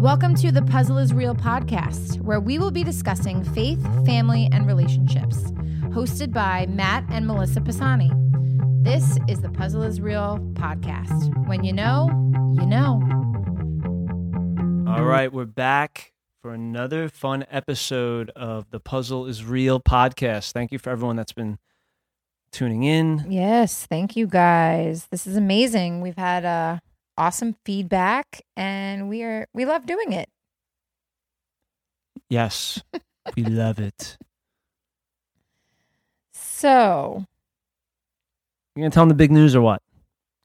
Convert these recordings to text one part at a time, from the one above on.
Welcome to the Puzzle is Real podcast, where we will be discussing faith, family, and relationships. Hosted by Matt and Melissa Pisani. This is the Puzzle is Real podcast. When you know, you know. All right, we're back for another fun episode of the Puzzle is Real podcast. Thank you for everyone that's been tuning in. Yes, thank you guys. This is amazing. We've had uh, awesome feedback, and we are we love doing it. Yes, we love it. So, You're gonna tell them the big news or what?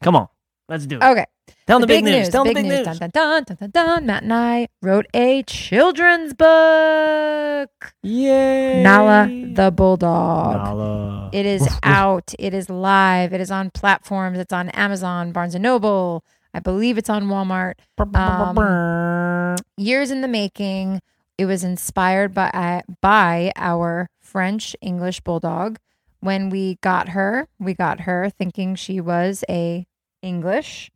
Come on, let's do it. okay. tell them the, big, news. Tell them big the big news. Dun, dun, dun, dun, dun, dun. Matt and I wrote a children's book. Yay! Nala the Bulldog. Nala. It is out. It is live. It is on platforms. It's on Amazon, Barnes and Noble. I believe it's on Walmart. Um, years in the making. It was inspired by by our French English bulldog. When we got her, we got her thinking she was a English.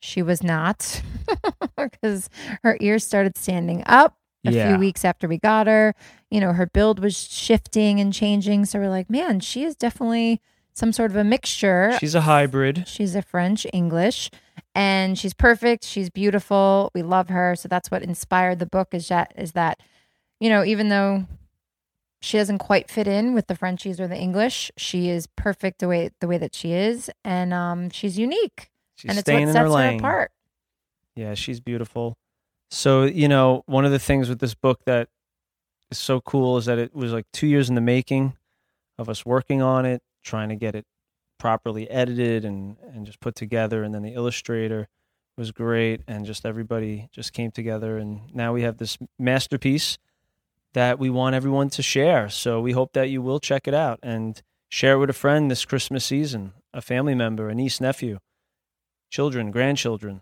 She was not because her ears started standing up a Yeah. few weeks after we got her. You know, her build was shifting and changing. So we're like, man, she is definitely some sort of a mixture. She's a hybrid. She's a French English and she's perfect. She's beautiful. We love her. So that's what inspired the book is that is that, you know, even though she doesn't quite fit in with the Frenchies or the English, she is perfect the way the way that she is. And um she's unique. She's and it's staying what sets her her lane. apart. Yeah, she's beautiful. So, you know, one of the things with this book that is so cool is that it was like two years in the making of us working on it, trying to get it properly edited and, and just put together. And then the illustrator was great. And just everybody just came together. And now we have this masterpiece that we want everyone to share. So we hope that you will check it out and share it with a friend this Christmas season, a family member, a niece, nephew, children, grandchildren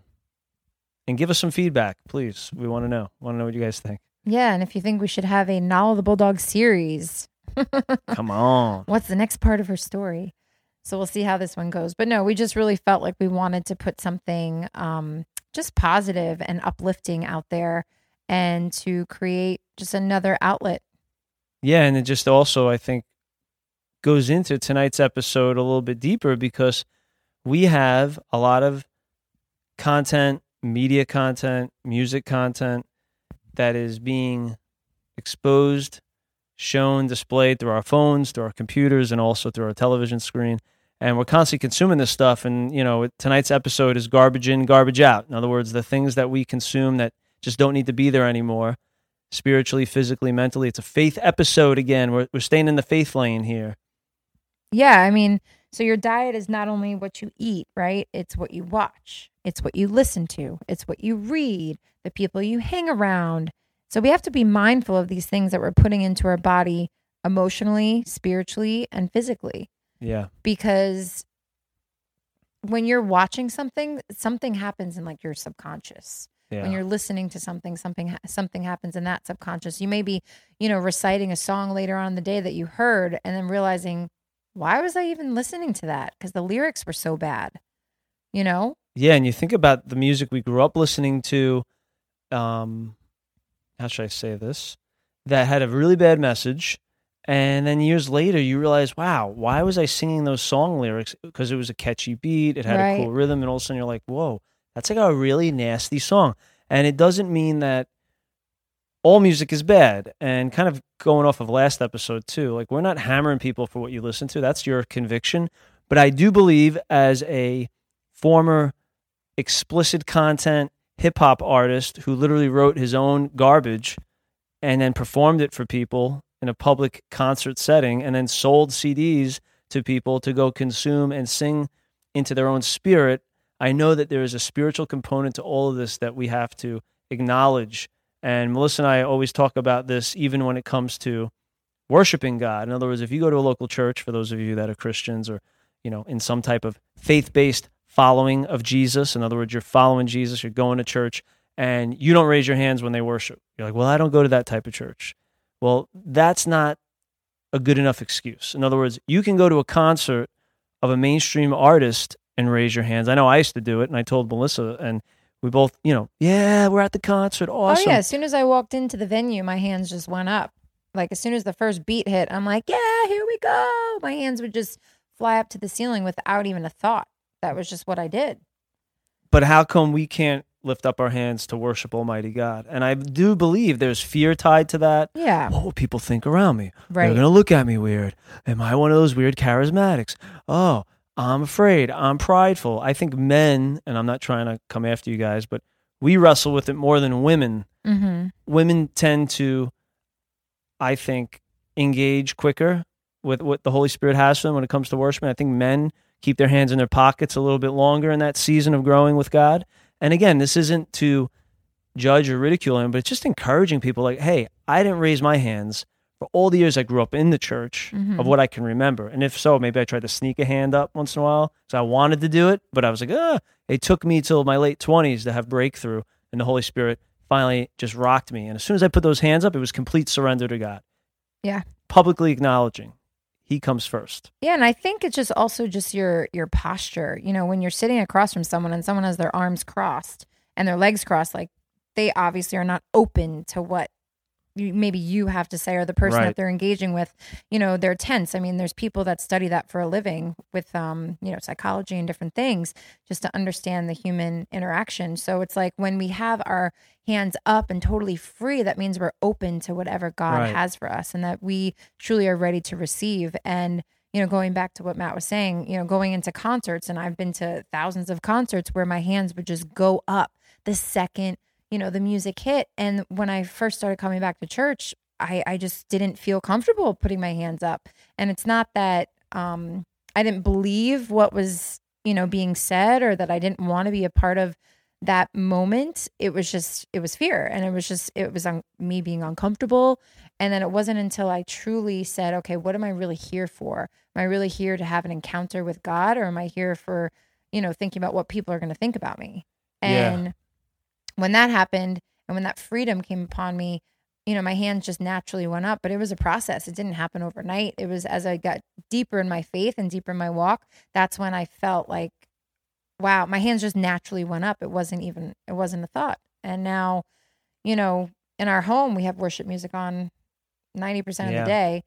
and give us some feedback, please. We want to know. Want to know what you guys think. Yeah, and if you think we should have a Nala the Bulldog series, Come on. what's the next part of her story? So we'll see how this one goes. But no, we just really felt like we wanted to put something um, just positive and uplifting out there and to create just another outlet. Yeah, and it just also I think goes into tonight's episode a little bit deeper because we have a lot of content, media content, music content that is being exposed, shown, displayed through our phones, through our computers, and also through our television screen. And we're constantly consuming this stuff. And, you know, tonight's episode is garbage in, garbage out. In other words, the things that we consume that just don't need to be there anymore, spiritually, physically, mentally. It's a faith episode again. We're, we're staying in the faith lane here. Yeah, I mean, so your diet is not only what you eat, right? It's what you watch, it's what you listen to, it's what you read, the people you hang around. So we have to be mindful of these things that we're putting into our body emotionally, spiritually, and physically. Yeah. because when you're watching something something happens in like your subconscious Yeah. when you're listening to something something something happens in that subconscious you may be you know reciting a song later on in the day that you heard and then realizing why was i even listening to that because the lyrics were so bad you know Yeah, and you think about the music we grew up listening to. Um, how should I say this? That had a really bad message, and then years later, you realize, wow, why was I singing those song lyrics? Because it was a catchy beat, it had Right. a cool rhythm, and all of a sudden, you're like, whoa, that's like a really nasty song. And it doesn't mean that all music is bad. And kind of going off of last episode too, like we're not hammering people for what you listen to. That's your conviction. But I do believe as a former explicit content hip hop artist who literally wrote his own garbage and then performed it for people in a public concert setting and then sold CDs to people to go consume and sing into their own spirit. I know that there is a spiritual component to all of this that we have to acknowledge. And Melissa and I always talk about this even when it comes to worshiping God. In other words, if you go to a local church, for those of you that are Christians or, you know, in some type of faith based following of Jesus, in other words, you're following Jesus, you're going to church, and you don't raise your hands when they worship. You're like, well, I don't go to that type of church. Well, that's not a good enough excuse. In other words, you can go to a concert of a mainstream artist and raise your hands. I know I used to do it, and I told Melissa, and we both, you know, yeah, we're at the concert. Awesome. Oh yeah, as soon as I walked into the venue, my hands just went up. Like as soon as the first beat hit, I'm like, yeah, here we go. My hands would just fly up to the ceiling without even a thought. That was just what I did. But how come we can't lift up our hands to worship Almighty God? And I do believe there's fear tied to that. Yeah. What will people think around me? Right. They're gonna look at me weird. Am I one of those weird charismatics? Oh, I'm afraid. I'm prideful. I think men, and I'm not trying to come after you guys, but we wrestle with it more than women. Mm-hmm. Women tend to, I think, engage quicker with what the Holy Spirit has for them when it comes to worship. And I think men keep their hands in their pockets a little bit longer in that season of growing with God. And again, this isn't to judge or ridicule him, but it's just encouraging people like, hey, I didn't raise my hands for all the years I grew up in the church Mhm. of what I can remember. And if so, maybe I tried to sneak a hand up once in a while. So I wanted to do it, but I was like, ah, it took me till my late 20s to have breakthrough. And the Holy Spirit finally just rocked me. And as soon as I put those hands up, it was complete surrender to God. Yeah. Publicly acknowledging He comes first. Yeah, and I think it's just also just your your posture. You know, when you're sitting across from someone and someone has their arms crossed and their legs crossed, like they obviously are not open to what maybe you have to say or the person Right. that they're engaging with. You know, they're tense. I mean, there's people that study that for a living with um, you know, psychology and different things just to understand the human interaction. So it's like when we have our hands up and totally free, that means we're open to whatever God Right. has for us and that we truly are ready to receive. And, you know, going back to what Matt was saying, you know, going into concerts, and I've been to thousands of concerts where my hands would just go up the second, you know, the music hit. And when I first started coming back to church, I, I just didn't feel comfortable putting my hands up. And it's not that um, I didn't believe what was, you know, being said or that I didn't want to be a part of that moment. It was just, it was fear. And it was just, it was on me being uncomfortable. And then it wasn't until I truly said, okay, what am I really here for? Am I really here to have an encounter with God or am I here for, you know, thinking about what people are going to think about me? Yeah. And when that happened and when that freedom came upon me, you know, my hands just naturally went up, but it was a process. It didn't happen overnight. It was as I got deeper in my faith and deeper in my walk, that's when I felt like, wow, my hands just naturally went up. It wasn't even, it wasn't a thought. And now, you know, in our home, we have worship music on 90% of Yeah. the day.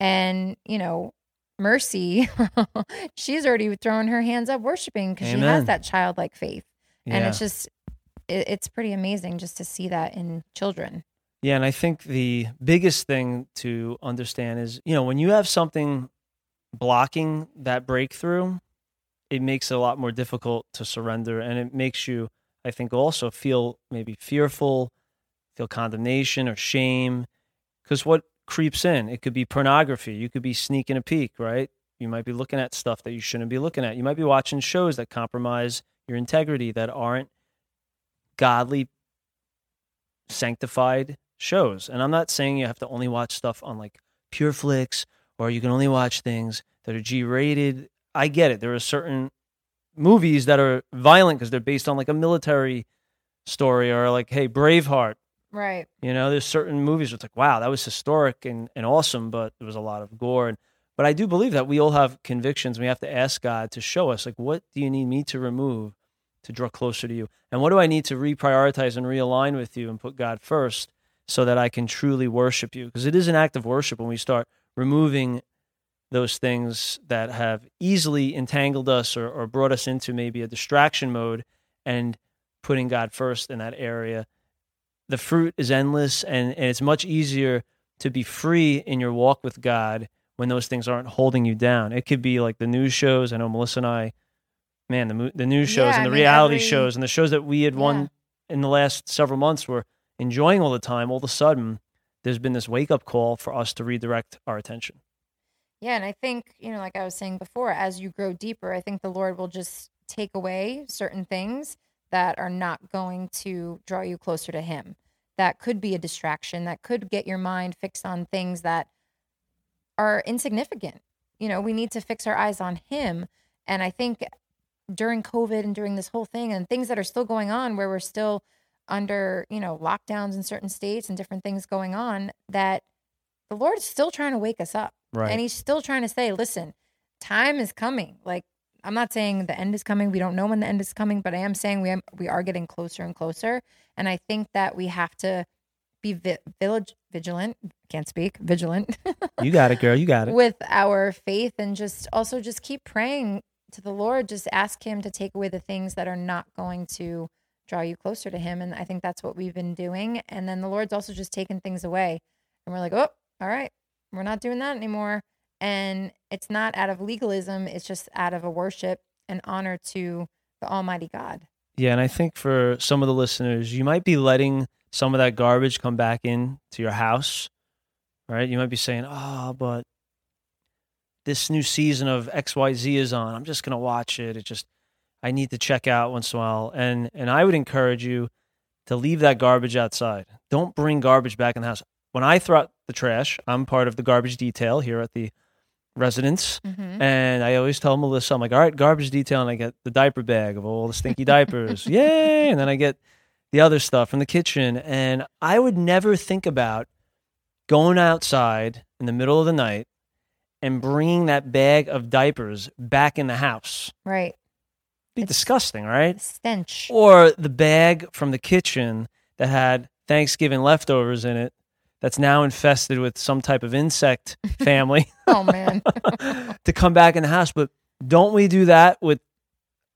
And, you know, Mercy, she's already throwing her hands up worshiping because she has that childlike faith. And Yeah. it's just, it, it's pretty amazing just to see that in children. Yeah, and I think the biggest thing to understand is, you know, when you have something blocking that breakthrough, it makes it a lot more difficult to surrender and it makes you I think also feel maybe fearful, feel condemnation or shame cuz what creeps in, it could be pornography, you could be sneaking a peek, right? You might be looking at stuff that you shouldn't be looking at. You might be watching shows that compromise your integrity that aren't godly sanctified shows. And I'm not saying you have to only watch stuff on like Pure Flix or you can only watch things that are G rated. I get it. There are certain movies that are violent because they're based on like a military story or like, hey, Braveheart. Right. You know, there's certain movies where it's like, wow, that was historic and, and awesome, but there was a lot of gore. And, but I do believe that we all have convictions. We have to ask God to show us, like, what do you need me to remove to draw closer to you? And what do I need to reprioritize and realign with you and put God first so that I can truly worship you? Because it is an act of worship when we start removing those things that have easily entangled us or, or brought us into maybe a distraction mode and putting God first in that area. The fruit is endless and, and it's much easier to be free in your walk with God when those things aren't holding you down. It could be like the news shows. I know Melissa and I, man, the the news shows Yeah, and I the mean, reality every- shows and the shows that we had Yeah. won in the last several months were enjoying all the time. All of a sudden, there's been this wake up call for us to redirect our attention. Yeah, and I think, you know, like I was saying before, as you grow deeper, I think the Lord will just take away certain things that are not going to draw you closer to Him. That could be a distraction, that could get your mind fixed on things that are insignificant. You know, we need to fix our eyes on Him. And I think during COVID and during this whole thing and things that are still going on where we're still under, you know, lockdowns in certain states and different things going on, that the Lord's still trying to wake us up. Right. And he's still trying to say, listen, time is coming. Like, I'm not saying the end is coming. We don't know when the end is coming, but I am saying we am, we are getting closer and closer. And I think that we have to be vi- village vigilant. Can't speak vigilant You got it, girl. You got it. with our faith, and just also just keep praying to the Lord. Just ask Him to take away the things that are not going to draw you closer to Him. And I think that's what we've been doing. And then the Lord's also just taken things away, and we're like, oh, all right, we're not doing that anymore. And it's not out of legalism; it's just out of a worship and honor to the Almighty God. Yeah, and I think for some of the listeners, you might be letting some of that garbage come back in to your house, right? You might be saying, "Oh, but this new season of XYZ is on. I'm just going to watch it. It just I need to check out once in a while." And and I would encourage you to leave that garbage outside. Don't bring garbage back in the house. When I throw out the trash, I'm part of the garbage detail here at the residence. Mm-hmm. And I always tell Melissa, I'm like, all right, garbage detail. And I get the diaper bag of all the stinky diapers. Yay. And then I get the other stuff from the kitchen. And I would never think about going outside in the middle of the night and bringing that bag of diapers back in the house. Right, Be It's- disgusting, right? stench. Or the bag from the kitchen that had Thanksgiving leftovers in it that's now infested with some type of insect family Oh man, to come back in the house. But don't we do that with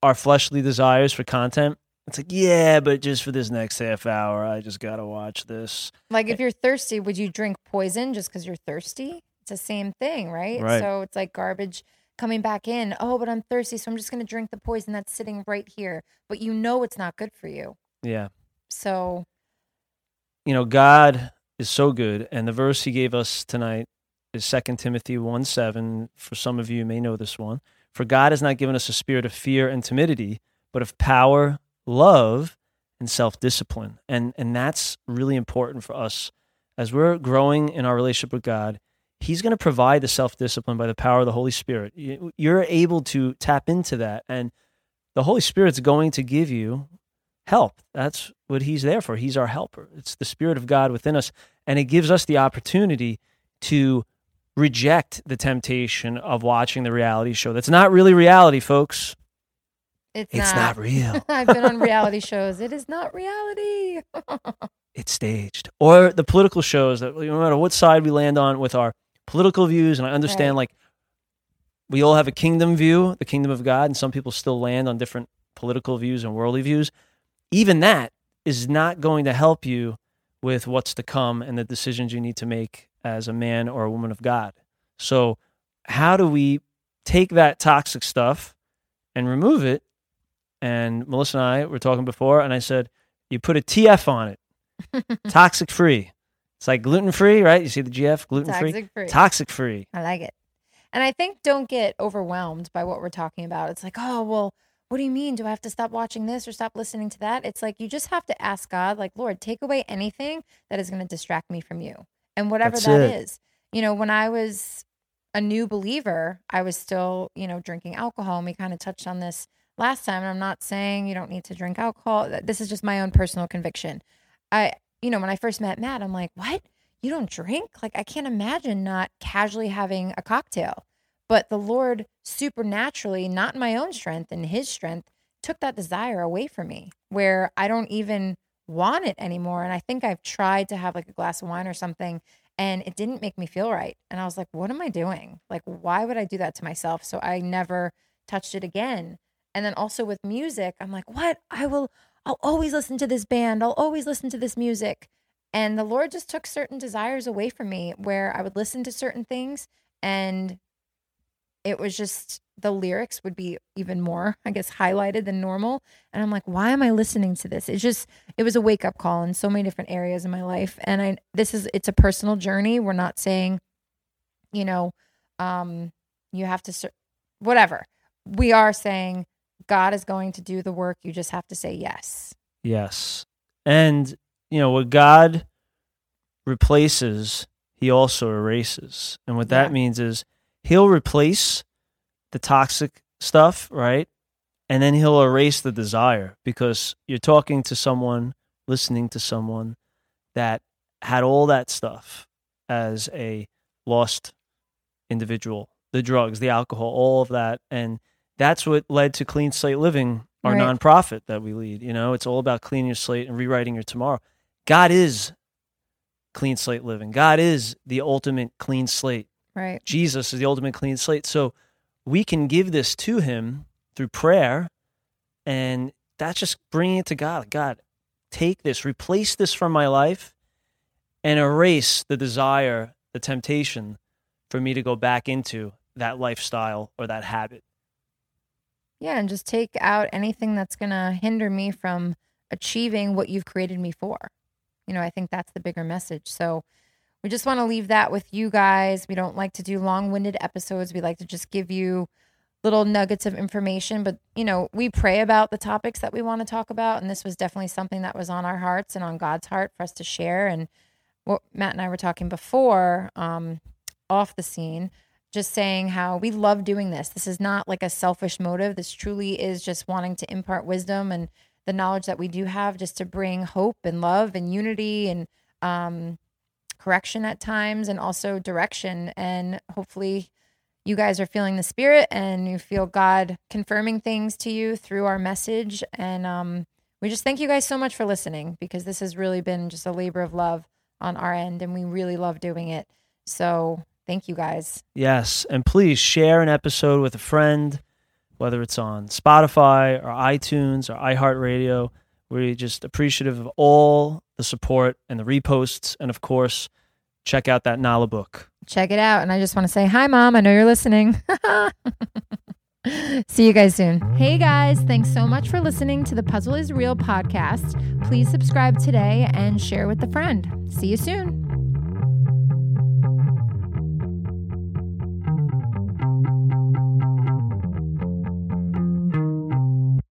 our fleshly desires for content? It's like, yeah, but just for this next half hour, I just got to watch this. like if you're thirsty, would you drink poison just because you're thirsty? It's the same thing, right? Right. So it's like garbage coming back in. Oh, but I'm thirsty, so I'm just going to drink the poison that's sitting right here. But you know it's not good for you. Yeah. So You know, God is so good. And the verse he gave us tonight is 2 Timothy 1 7. For some of you, you may know this one. For God has not given us a spirit of fear and timidity, but of power, love, and self discipline. And, and that's really important for us as we're growing in our relationship with God. He's going to provide the self discipline by the power of the Holy Spirit. You- You're able to tap into that. And the Holy Spirit's going to give you help. That's what He's there for. He's our helper. It's the Spirit of God within us. And it gives us the opportunity to reject the temptation of watching the reality show. That's not really reality, folks. it's, It's not real. I've been on reality shows. It is not reality. it's staged. Or the political shows that no matter what side we land on with our political views, and I understand Right. like we all have a kingdom view, the kingdom of God, and some people still land on different political views and worldly views. Even that is not going to help you with what's to come and the decisions you need to make as a man or a woman of God. So, how do we take that toxic stuff and remove it? And Melissa and I were talking before, and I said, you put a TF on it toxic free. It's like gluten free, right? You see the GF, gluten free, Toxic free. I like it. And I think don't get overwhelmed by what we're talking about. It's like, oh, well, what do you mean? Do I have to stop watching this or stop listening to that? It's like you just have to ask God, like, Lord, take away anything that is going to distract me from you. And whatever That's that it. is. You know, when I was a new believer, I was still, you know, drinking alcohol. And we kind of touched on this last time. And I'm not saying you don't need to drink alcohol. This is just my own personal conviction. I, you know, when I first met Matt, I'm like, what? You don't drink? Like, I can't imagine not casually having a cocktail. But the Lord supernaturally, not in my own strength, in His strength, took that desire away from me where I don't even want it anymore. And I think I've tried to have like a glass of wine or something and it didn't make me feel right. And I was like, what am I doing? Like, why would I do that to myself? So I never touched it again. And then also with music, I'm like, what? I will, I'll always listen to this band. I'll always listen to this music. And the Lord just took certain desires away from me where I would listen to certain things and it was just the lyrics would be even more, I guess, highlighted than normal. And I'm like, why am I listening to this? It's just, it was a wake up call in so many different areas in my life. And I, this is, it's a personal journey. We're not saying, you know, um, you have to, whatever. We are saying God is going to do the work. You just have to say yes. Yes. And, you know, what God replaces, he also erases. And what that means is he'll replace the toxic stuff, right? And then he'll erase the desire because you're talking to someone, listening to someone that had all that stuff as a lost individual the drugs, the alcohol, all of that. And that's what led to Clean Slate Living, our Right. nonprofit that we lead. You know, it's all about cleaning your slate and rewriting your tomorrow. God is clean slate living. God is the ultimate clean slate. Right. Jesus is the ultimate clean slate. So we can give this to him through prayer and that's just bringing it to God. God, take this, replace this from my life and erase the desire, the temptation for me to go back into that lifestyle or that habit. Yeah, and just take out anything that's going to hinder me from achieving what you've created me for. You know, I think that's the bigger message. So we just want to leave that with you guys. We don't like to do long winded episodes. We like to just give you little nuggets of information. But, you know, we pray about the topics that we want to talk about. And this was definitely something that was on our hearts and on God's heart for us to share. And what Matt and I were talking before, um, off the scene, just saying how we love doing this. This is not like a selfish motive. This truly is just wanting to impart wisdom and the knowledge that we do have just to bring hope and love and unity and um, correction at times and also direction. And hopefully, you guys are feeling the spirit and you feel God confirming things to you through our message. And um, we just thank you guys so much for listening because this has really been just a labor of love on our end and we really love doing it. So, thank you guys. Yes. And please share an episode with a friend, whether it's on Spotify or iTunes or iHeartRadio. We're just appreciative of all the support and the reposts. And of course, check out that Nala book. check it out. And I just want to say, hi, mom. I know you're listening. See you guys soon. Hey, guys. Thanks so much for listening to the Puzzle is Real podcast. Please subscribe today and share with a friend. See you soon.